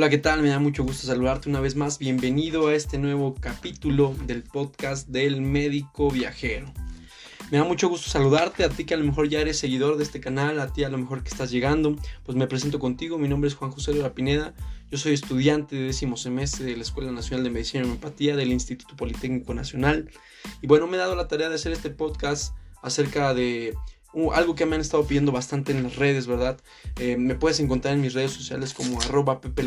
Hola, ¿qué tal? Me da mucho gusto saludarte una vez más. Bienvenido a este nuevo capítulo del podcast del médico viajero. Me da mucho gusto saludarte, a ti que a lo mejor ya eres seguidor de este canal, a ti a lo mejor que estás llegando, pues me presento contigo, mi nombre es Juan José de Pineda, yo soy estudiante de décimo semestre de la Escuela Nacional de Medicina y Homeopatía del Instituto Politécnico Nacional y bueno, me he dado la tarea de hacer este podcast acerca de algo que me han estado pidiendo bastante en las redes, ¿verdad? Eh, me puedes encontrar en mis redes sociales como arroba Pepe.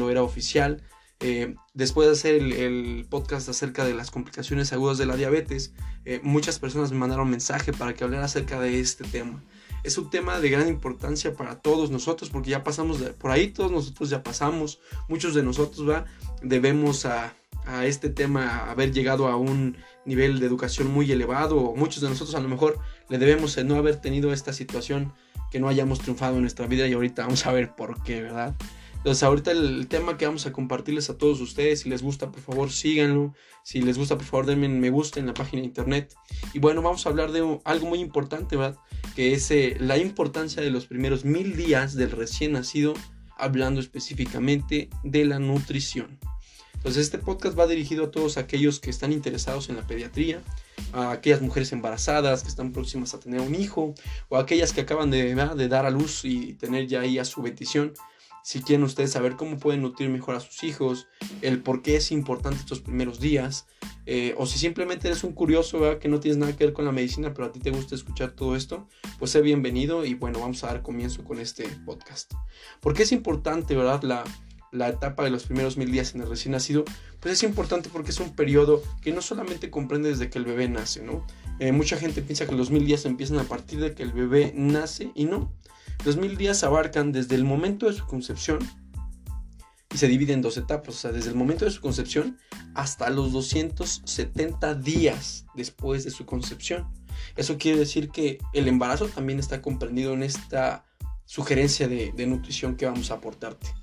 Eh, después de hacer el, podcast acerca de las complicaciones agudas de la diabetes, eh, muchas personas me mandaron mensaje para que hablara acerca de este tema. Es un tema de gran importancia para todos nosotros porque ya pasamos por ahí, todos nosotros ya pasamos, muchos de nosotros ¿va? debemos a, a este tema haber llegado a un nivel de educación muy elevado muchos de nosotros a lo mejor le debemos no haber tenido esta situación que no hayamos triunfado en nuestra vida y ahorita vamos a ver por qué, ¿verdad? Entonces ahorita el, tema que vamos a compartirles a todos ustedes, si les gusta por favor síganlo, si les gusta por favor denme me gusta en la página de internet. Y bueno, vamos a hablar de algo muy importante, ¿verdad? Que es eh, la importancia de los primeros mil días del recién nacido, hablando específicamente de la nutrición. Entonces este podcast va dirigido a todos aquellos que están interesados en la pediatría, a aquellas mujeres embarazadas que están próximas a tener un hijo, o a aquellas que acaban de, de dar a luz y tener ya ahí a su bendición. Si quieren ustedes saber cómo pueden nutrir mejor a sus hijos, el por qué es importante estos primeros días, eh, o si simplemente eres un curioso que no tienes nada que ver con la medicina, pero a ti te gusta escuchar todo esto, pues sé bienvenido y bueno, vamos a dar comienzo con este podcast. ¿Por qué es importante, verdad, la, la etapa de los primeros mil días en el recién nacido, pues es importante porque es un periodo que no solamente comprende desde que el bebé nace, ¿no? Eh, mucha gente piensa que los mil días empiezan a partir de que el bebé nace y no. Los mil días abarcan desde el momento de su concepción y se divide en dos etapas, o sea, desde el momento de su concepción hasta los 270 días después de su concepción. Eso quiere decir que el embarazo también está comprendido en esta sugerencia de, de nutrición que vamos a aportarte.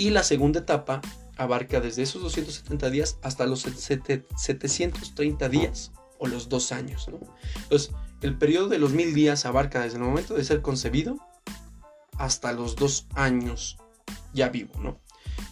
Y la segunda etapa abarca desde esos 270 días hasta los 730 días o los dos años. Entonces, el periodo de los mil días abarca desde el momento de ser concebido hasta los dos años ya vivo. ¿no?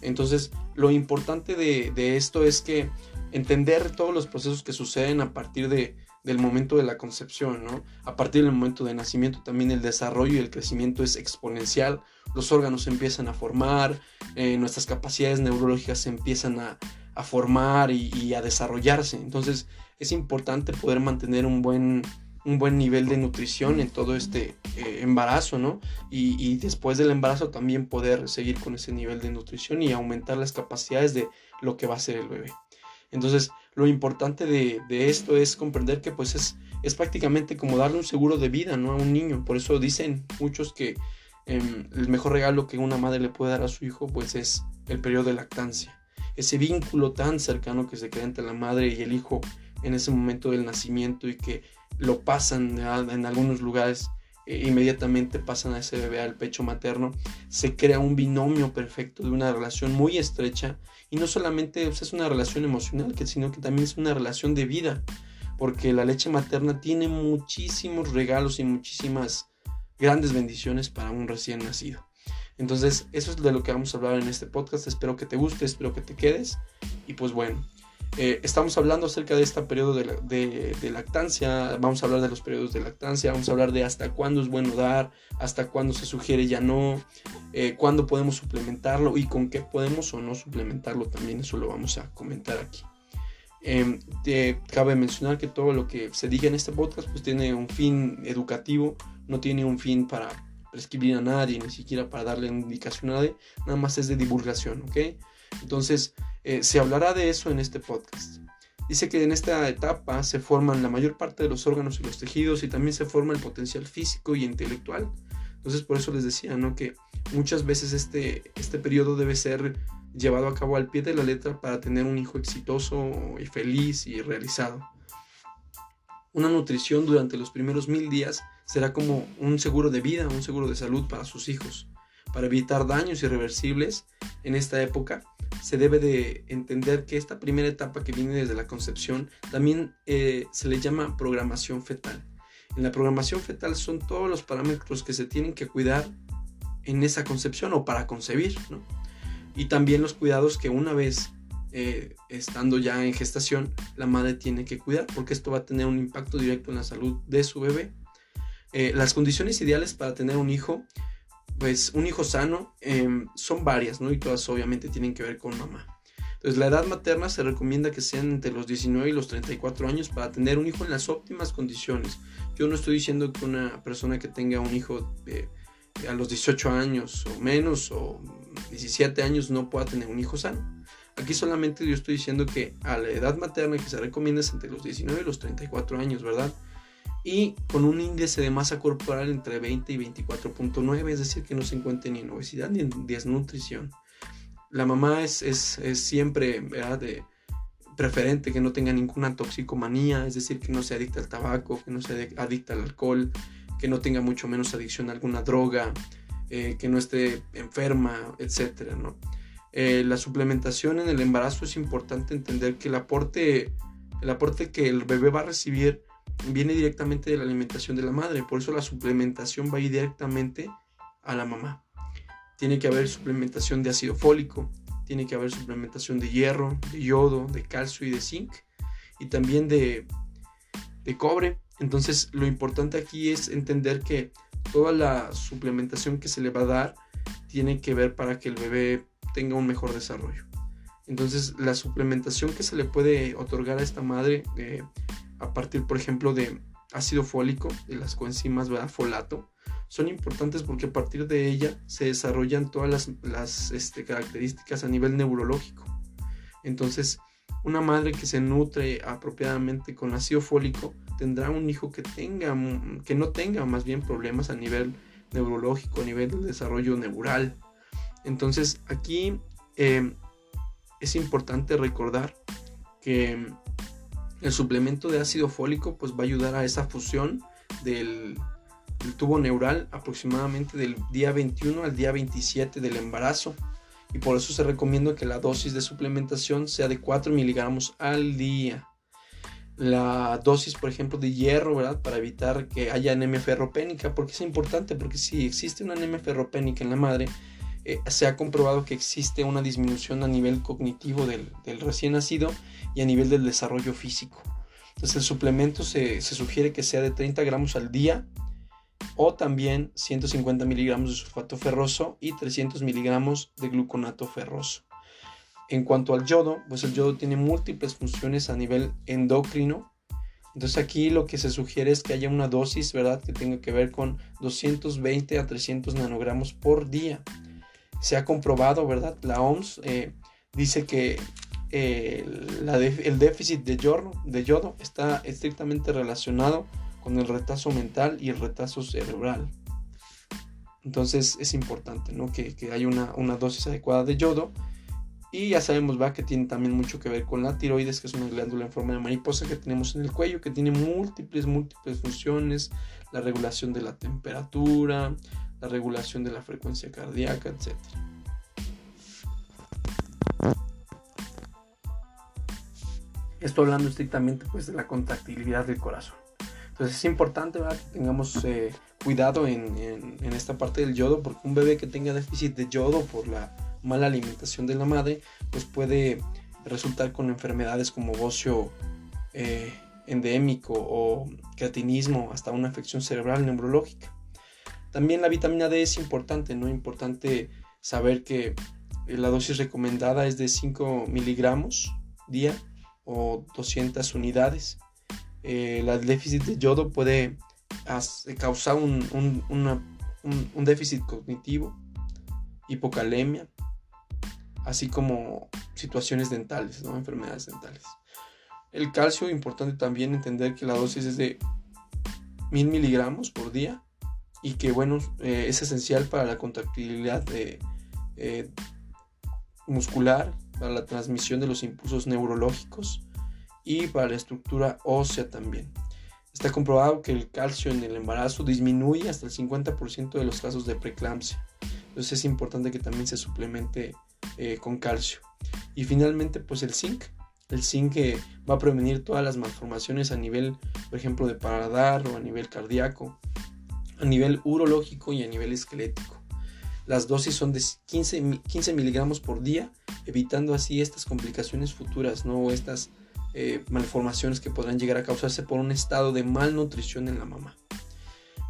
Entonces, lo importante de, de esto es que entender todos los procesos que suceden a partir de, del momento de la concepción, ¿no? A partir del momento de nacimiento también el desarrollo y el crecimiento es exponencial, los órganos se empiezan a formar, eh, nuestras capacidades neurológicas se empiezan a, formar y, a desarrollarse. Entonces es importante poder mantener un buen, un buen nivel de nutrición en todo este eh, embarazo, ¿no? Y, y, después del embarazo también poder seguir con ese nivel de nutrición y aumentar las capacidades de lo que va a ser el bebé. Entonces, lo importante de, esto es comprender que pues es, es, prácticamente como darle un seguro de vida ¿no? a un niño. Por eso dicen muchos que em, el mejor regalo que una madre le puede dar a su hijo pues es el periodo de lactancia. Ese vínculo tan cercano que se crea entre la madre y el hijo en ese momento del nacimiento y que lo pasan en algunos lugares e inmediatamente pasan a ese bebé al pecho materno, se crea un binomio perfecto de una relación muy estrecha y no solamente es una relación emocional, sino que también es una relación de vida, porque la leche materna tiene muchísimos regalos y muchísimas grandes bendiciones para un recién nacido. Entonces, eso es de lo que vamos a hablar en este podcast. Espero que te guste, espero que te quedes. Y pues bueno, eh, estamos hablando acerca de este periodo de, lactancia, vamos a hablar de los periodos de lactancia, vamos a hablar de hasta cuándo es bueno dar, hasta cuándo se sugiere ya no, eh, cuándo podemos suplementarlo y con qué podemos o no suplementarlo también, eso lo vamos a comentar aquí. Em, cabe mencionar que todo lo que se diga en este podcast pues tiene un fin educativo, no tiene un fin para prescribir a nadie, ni siquiera para darle indicación a nadie, nada más es de divulgación, ¿ok? Entonces, eh, se hablará de eso en este podcast. Dice que en esta etapa se forman la mayor parte de los órganos y los tejidos y también se forma el potencial físico y intelectual. Entonces por eso les decía, ¿no? Que muchas veces este, este periodo debe ser llevado a cabo al pie de la letra para tener un hijo exitoso y feliz y realizado. Una nutrición durante los primeros mil días será como un seguro de vida, un seguro de salud para sus hijos, para evitar daños irreversibles en esta época se debe de entender que esta primera etapa que viene desde la concepción también eh, se le llama programación fetal. En la programación fetal son todos los parámetros que se tienen que cuidar en esa concepción o para concebir. Y también los cuidados que una vez eh, estando ya en gestación, la madre tiene que cuidar porque esto va a tener un impacto directo en la salud de su bebé. Eh, las condiciones ideales para tener un hijo, pues un hijo sano, em, son varias, ¿no? Y todas obviamente tienen que ver con mamá. Entonces, la edad materna se recomienda que sean entre los 19 y los 34 años para tener un hijo en las óptimas condiciones. Yo no estoy diciendo que una persona que tenga un hijo a los 18 años o menos o 17 años no pueda tener un hijo sano. Aquí solamente yo estoy diciendo que a la edad materna que se recomienda es entre los 19 y los 34 años, ¿verdad? Y con un índice de masa corporal entre 20 y 24.9, es decir, que no se encuentre ni en obesidad ni en desnutrición la mamá es, es, es siempre, ¿verdad? De, preferente que no tenga ninguna toxicomanía, es decir, que no sea adicta al tabaco, que no sea adicta al alcohol, que no tenga mucho menos adicción a alguna droga, eh, que no esté enferma, etc. ¿no? Eh, la suplementación en el embarazo es importante entender que el aporte, el aporte que el bebé va a recibir viene directamente de la alimentación de la madre, por eso la suplementación va directamente a la mamá tiene que haber suplementación de ácido fólico, tiene que haber suplementación de hierro, de yodo, de calcio y de zinc, y también de, de cobre. Entonces lo importante aquí es entender que toda la suplementación que se le va a dar tiene que ver para que el bebé tenga un mejor desarrollo. Entonces la suplementación que se le puede otorgar a esta madre eh, a partir, por ejemplo, de ácido fólico, de las coenzimas, ¿verdad? Folato, son importantes porque a partir de ella se desarrollan todas las, este, características a nivel neurológico. Entonces, una madre que se nutre apropiadamente con ácido fólico tendrá un hijo que, tenga, que no tenga más bien problemas a nivel neurológico, a nivel del desarrollo neural. Entonces, aquí em, es importante recordar que el suplemento de ácido fólico pues va a ayudar a esa fusión del, el tubo neural aproximadamente del día 21 al día 27 del embarazo y por eso se recomienda que la dosis de suplementación sea de 4 miligramos al día. La dosis, por ejemplo, de hierro, ¿verdad? Para evitar que haya anemia ferropénica, porque es importante, porque si existe una anemia ferropénica en la madre, eh, se ha comprobado que existe una disminución a nivel cognitivo del, recién nacido y a nivel del desarrollo físico. Entonces el suplemento se, se sugiere que sea de 30 gramos al día o también 150 miligramos de sulfato ferroso y 300 miligramos de gluconato ferroso. En cuanto al yodo, pues el yodo tiene múltiples funciones a nivel endocrino. Entonces aquí lo que se sugiere es que haya una dosis, ¿verdad? Que tenga que ver con 220 a 300 nanogramos por día. Se ha comprobado, ¿verdad? La OMS eh, dice que eh, el déficit de yodo, de yodo está estrictamente relacionado con el retraso mental y el retraso cerebral. Entonces es importante ¿no? que, que haya una, una, dosis adecuada de yodo. Y ya sabemos va que tiene también mucho que ver con la tiroides, que es una glándula en forma de mariposa que tenemos en el cuello, que tiene múltiples, múltiples funciones, la regulación de la temperatura, la regulación de la frecuencia cardíaca, etc. Esto hablando estrictamente pues de la contractilidad del corazón. Entonces es importante que tengamos eh, cuidado en, esta parte del yodo, porque un bebé que tenga déficit de yodo por la mala alimentación de la madre, pues puede resultar con enfermedades como bocio eh, endémico o creatinismo, hasta una afección cerebral neurológica. También la vitamina D es importante, ¿no? Importante saber que la dosis recomendada es de 5 miligramos día o 200 unidades eh, el déficit de yodo puede causar un, déficit cognitivo, hipocalemia, así como situaciones dentales, ¿no? enfermedades dentales. El calcio, importante también entender que la dosis es de 1000 miligramos por día y que bueno, eh, es esencial para la contractilidad eh, muscular, para la transmisión de los impulsos neurológicos y para la estructura ósea también. Está comprobado que el calcio en el embarazo disminuye hasta el 50% de los casos de preeclampsia. Entonces es importante que también se suplemente eh, con calcio. Y finalmente, pues el zinc. El zinc eh, va a prevenir todas las malformaciones a nivel, por ejemplo, de paladar o a nivel cardíaco, a nivel urológico y a nivel esquelético. Las dosis son de 15, 15 miligramos por día, evitando así estas complicaciones futuras, ¿no? estas eh, malformaciones que podrán llegar a causarse por un estado de malnutrición en la mamá.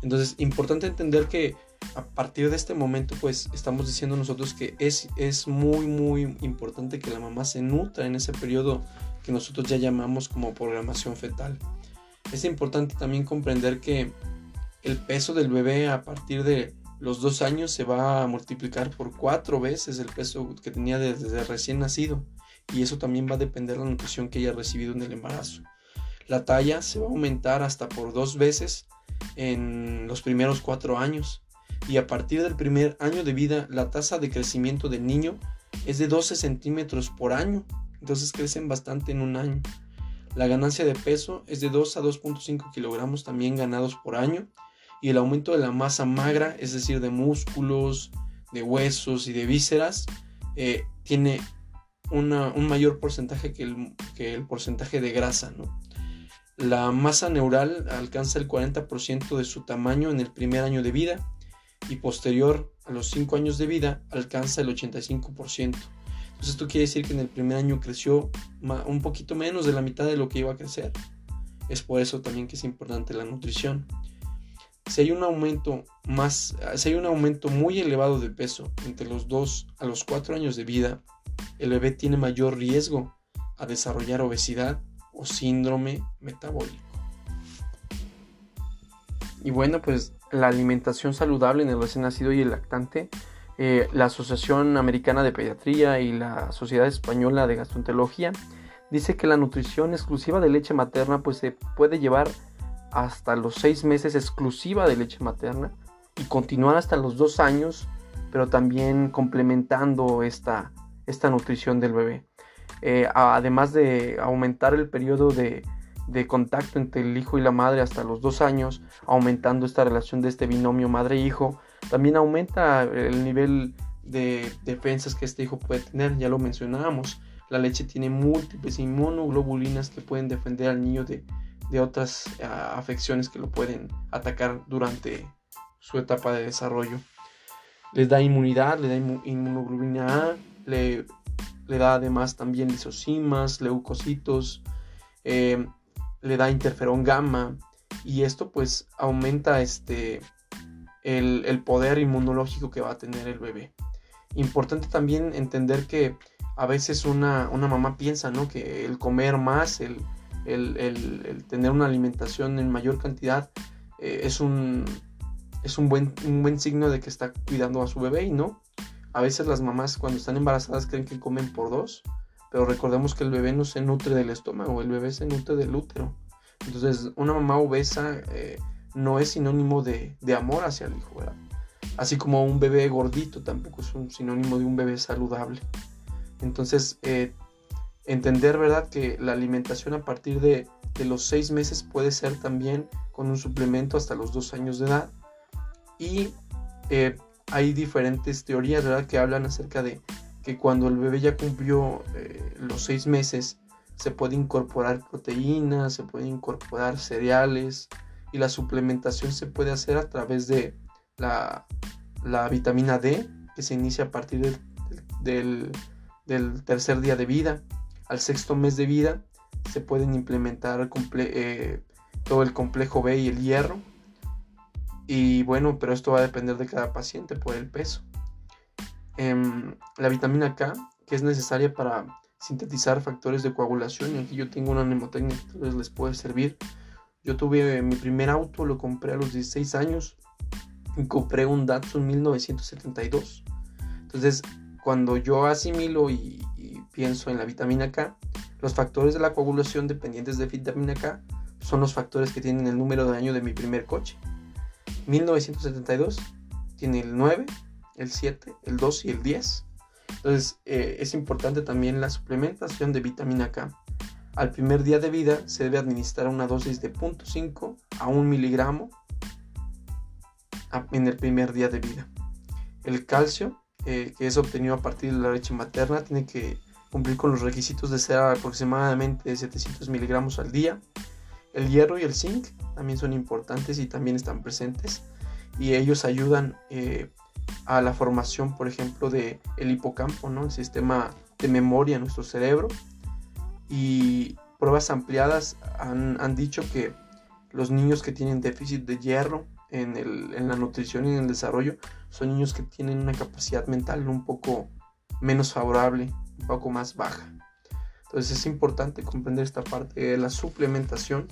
Entonces, importante entender que a partir de este momento, pues estamos diciendo nosotros que es, es muy, muy importante que la mamá se nutra en ese periodo que nosotros ya llamamos como programación fetal. Es importante también comprender que el peso del bebé a partir de los dos años se va a multiplicar por cuatro veces el peso que tenía desde recién nacido y eso también va a depender de la nutrición que haya recibido en el embarazo. La talla se va a aumentar hasta por dos veces en los primeros cuatro años y a partir del primer año de vida la tasa de crecimiento del niño es de 12 centímetros por año, entonces crecen bastante en un año. La ganancia de peso es de 2 a 2.5 kilogramos también ganados por año y el aumento de la masa magra, es decir, de músculos, de huesos y de vísceras, eh, tiene un mayor porcentaje que el, porcentaje de grasa. La masa neural alcanza el 40% de su tamaño en el primer año de vida y posterior a los 5 años de vida alcanza el 85%. Entonces esto quiere decir que en el primer año creció un poquito menos de la mitad de lo que iba a crecer. Es por eso también que es importante la nutrición. Si hay un aumento más, si hay un aumento muy elevado de peso entre los 2 a los 4 años de vida, el bebé tiene mayor riesgo a desarrollar obesidad o síndrome metabólico. Y bueno, pues la alimentación saludable en el recién nacido y el lactante, eh, la Asociación Americana de Pediatría y la Sociedad Española de Gastroenterología dice que la nutrición exclusiva de leche materna pues se puede llevar hasta los seis meses exclusiva de leche materna y continuar hasta los dos años, pero también complementando esta, esta nutrición del bebé. Eh, además de aumentar el periodo de, contacto entre el hijo y la madre hasta los dos años, aumentando esta relación de este binomio madre-hijo, también aumenta el nivel de defensas que este hijo puede tener, ya lo mencionábamos. La leche tiene múltiples inmunoglobulinas que pueden defender al niño de, otras ah, afecciones que lo pueden atacar durante su etapa de desarrollo. Les da inmunidad, le da inmunoglobulina A, le, da además también lisocimas, leucocitos, eh, le da interferón gamma y esto pues aumenta este, el, poder inmunológico que va a tener el bebé. Importante también entender que a veces una, mamá piensa ¿no? que el comer más, el, tener una alimentación en mayor cantidad eh, es, un, es un, buen, un buen signo de que está cuidando a su bebé y no. A veces las mamás cuando están embarazadas creen que comen por dos, pero recordemos que el bebé no se nutre del estómago, el bebé se nutre del útero. Entonces, una mamá obesa eh, no es sinónimo de, amor hacia el hijo, ¿verdad? Así como un bebé gordito tampoco es un sinónimo de un bebé saludable. Entonces, eh, entender, ¿verdad?, que la alimentación a partir de, los seis meses puede ser también con un suplemento hasta los dos años de edad. Y eh, hay diferentes teorías ¿verdad? que hablan acerca de que cuando el bebé ya cumplió eh, los seis meses se puede incorporar proteínas, se puede incorporar cereales y la suplementación se puede hacer a través de la, vitamina D que se inicia a partir del, tercer día de vida. Al sexto mes de vida se pueden implementar eh, todo el complejo B y el hierro y bueno, pero esto va a depender de cada paciente por el peso. Em, la vitamina K, que es necesaria para sintetizar factores de coagulación, y aquí yo tengo una mnemotecnia que les puede servir. Yo tuve mi primer auto, lo compré a los 16 años y compré un Datsun 1972. Entonces, cuando yo asimilo y pienso en la vitamina K, los factores de la coagulación dependientes de vitamina K son los factores que tienen el número de año de mi primer coche. 1972 tiene el 9, el 7, el 2 y el 10. Entonces eh, es importante también la suplementación de vitamina K. Al primer día de vida se debe administrar una dosis de 0.5 a 1 miligramo en el primer día de vida. El calcio, eh, que es obtenido a partir de la leche materna, tiene que cumplir con los requisitos de ser aproximadamente 700 miligramos al día. El hierro y el zinc también son importantes y también están presentes y ellos ayudan eh, a la formación, por ejemplo, del el hipocampo, ¿no? el sistema de memoria en nuestro cerebro. Y pruebas ampliadas han, han dicho que los niños que tienen déficit de hierro en, el, en, la nutrición y en el desarrollo son niños que tienen una capacidad mental un poco menos favorable, un poco más baja. Entonces es importante comprender esta parte de la suplementación.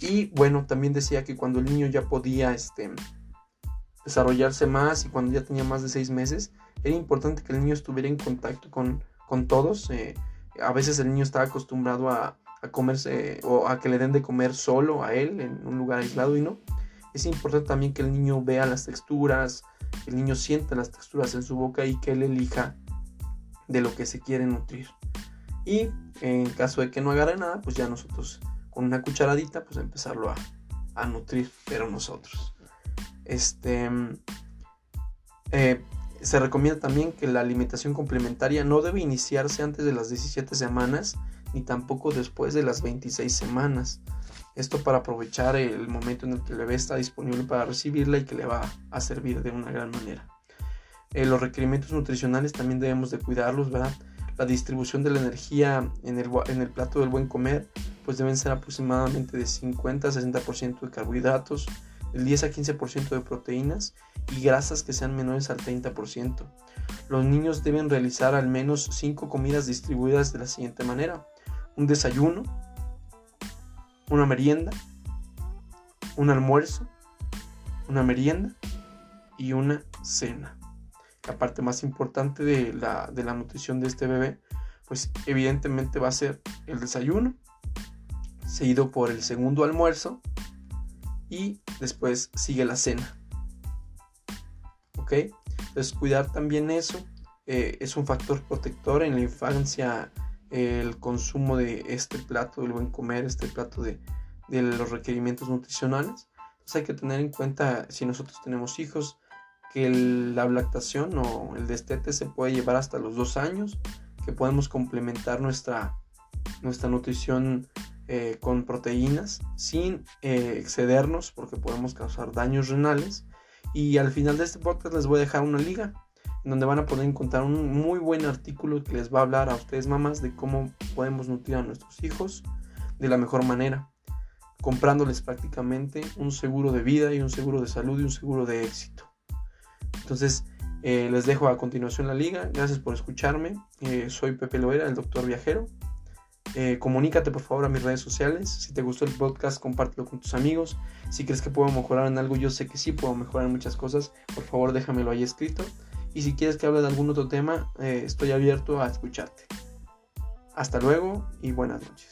Y bueno, también decía que cuando el niño ya podía este, desarrollarse más y cuando ya tenía más de seis meses, era importante que el niño estuviera en contacto con, con todos. Eh, a veces el niño estaba acostumbrado a, a, comerse o a que le den de comer solo a él en un lugar aislado y no. Es importante también que el niño vea las texturas, que el niño sienta las texturas en su boca y que él elija de lo que se quiere nutrir. Y en caso de que no agarre nada, pues ya nosotros con una cucharadita, pues empezarlo a, a nutrir, pero nosotros. Este, eh, se recomienda también que la alimentación complementaria no debe iniciarse antes de las 17 semanas ni tampoco después de las 26 semanas. Esto para aprovechar el momento en el que el bebé está disponible para recibirla y que le va a servir de una gran manera. Eh, los requerimientos nutricionales también debemos de cuidarlos, ¿verdad? La distribución de la energía en el, plato del buen comer, pues deben ser aproximadamente de 50 a 60% de carbohidratos, del 10 a 15% de proteínas y grasas que sean menores al 30%. Los niños deben realizar al menos 5 comidas distribuidas de la siguiente manera. Un desayuno, una merienda, un almuerzo, una merienda y una cena. La parte más importante de la, de la nutrición de este bebé, pues evidentemente va a ser el desayuno, seguido por el segundo almuerzo y después sigue la cena. ¿Ok? Entonces cuidar también eso eh, es un factor protector en la infancia el consumo de este plato, el buen comer, este plato de, los requerimientos nutricionales. Hay que tener en cuenta si nosotros tenemos hijos que la lactación o el destete se puede llevar hasta los dos años, que podemos complementar nuestra, nuestra nutrición eh, con proteínas sin eh, excedernos porque podemos causar daños renales. Y al final de este podcast les voy a dejar una liga en donde van a poder encontrar un muy buen artículo que les va a hablar a ustedes mamás de cómo podemos nutrir a nuestros hijos de la mejor manera, comprándoles prácticamente un seguro de vida y un seguro de salud y un seguro de éxito. Entonces, eh, les dejo a continuación la liga. Gracias por escucharme. soy Pepe Loera, el doctor viajero. Eh, comunícate por favor a mis redes sociales. Si te gustó el podcast, compártelo con tus amigos. Si crees que puedo mejorar en algo, yo sé que sí puedo mejorar en muchas cosas. Por favor, déjamelo ahí escrito. Y si quieres que hable de algún otro tema, eh, estoy abierto a escucharte. Hasta luego y buenas noches.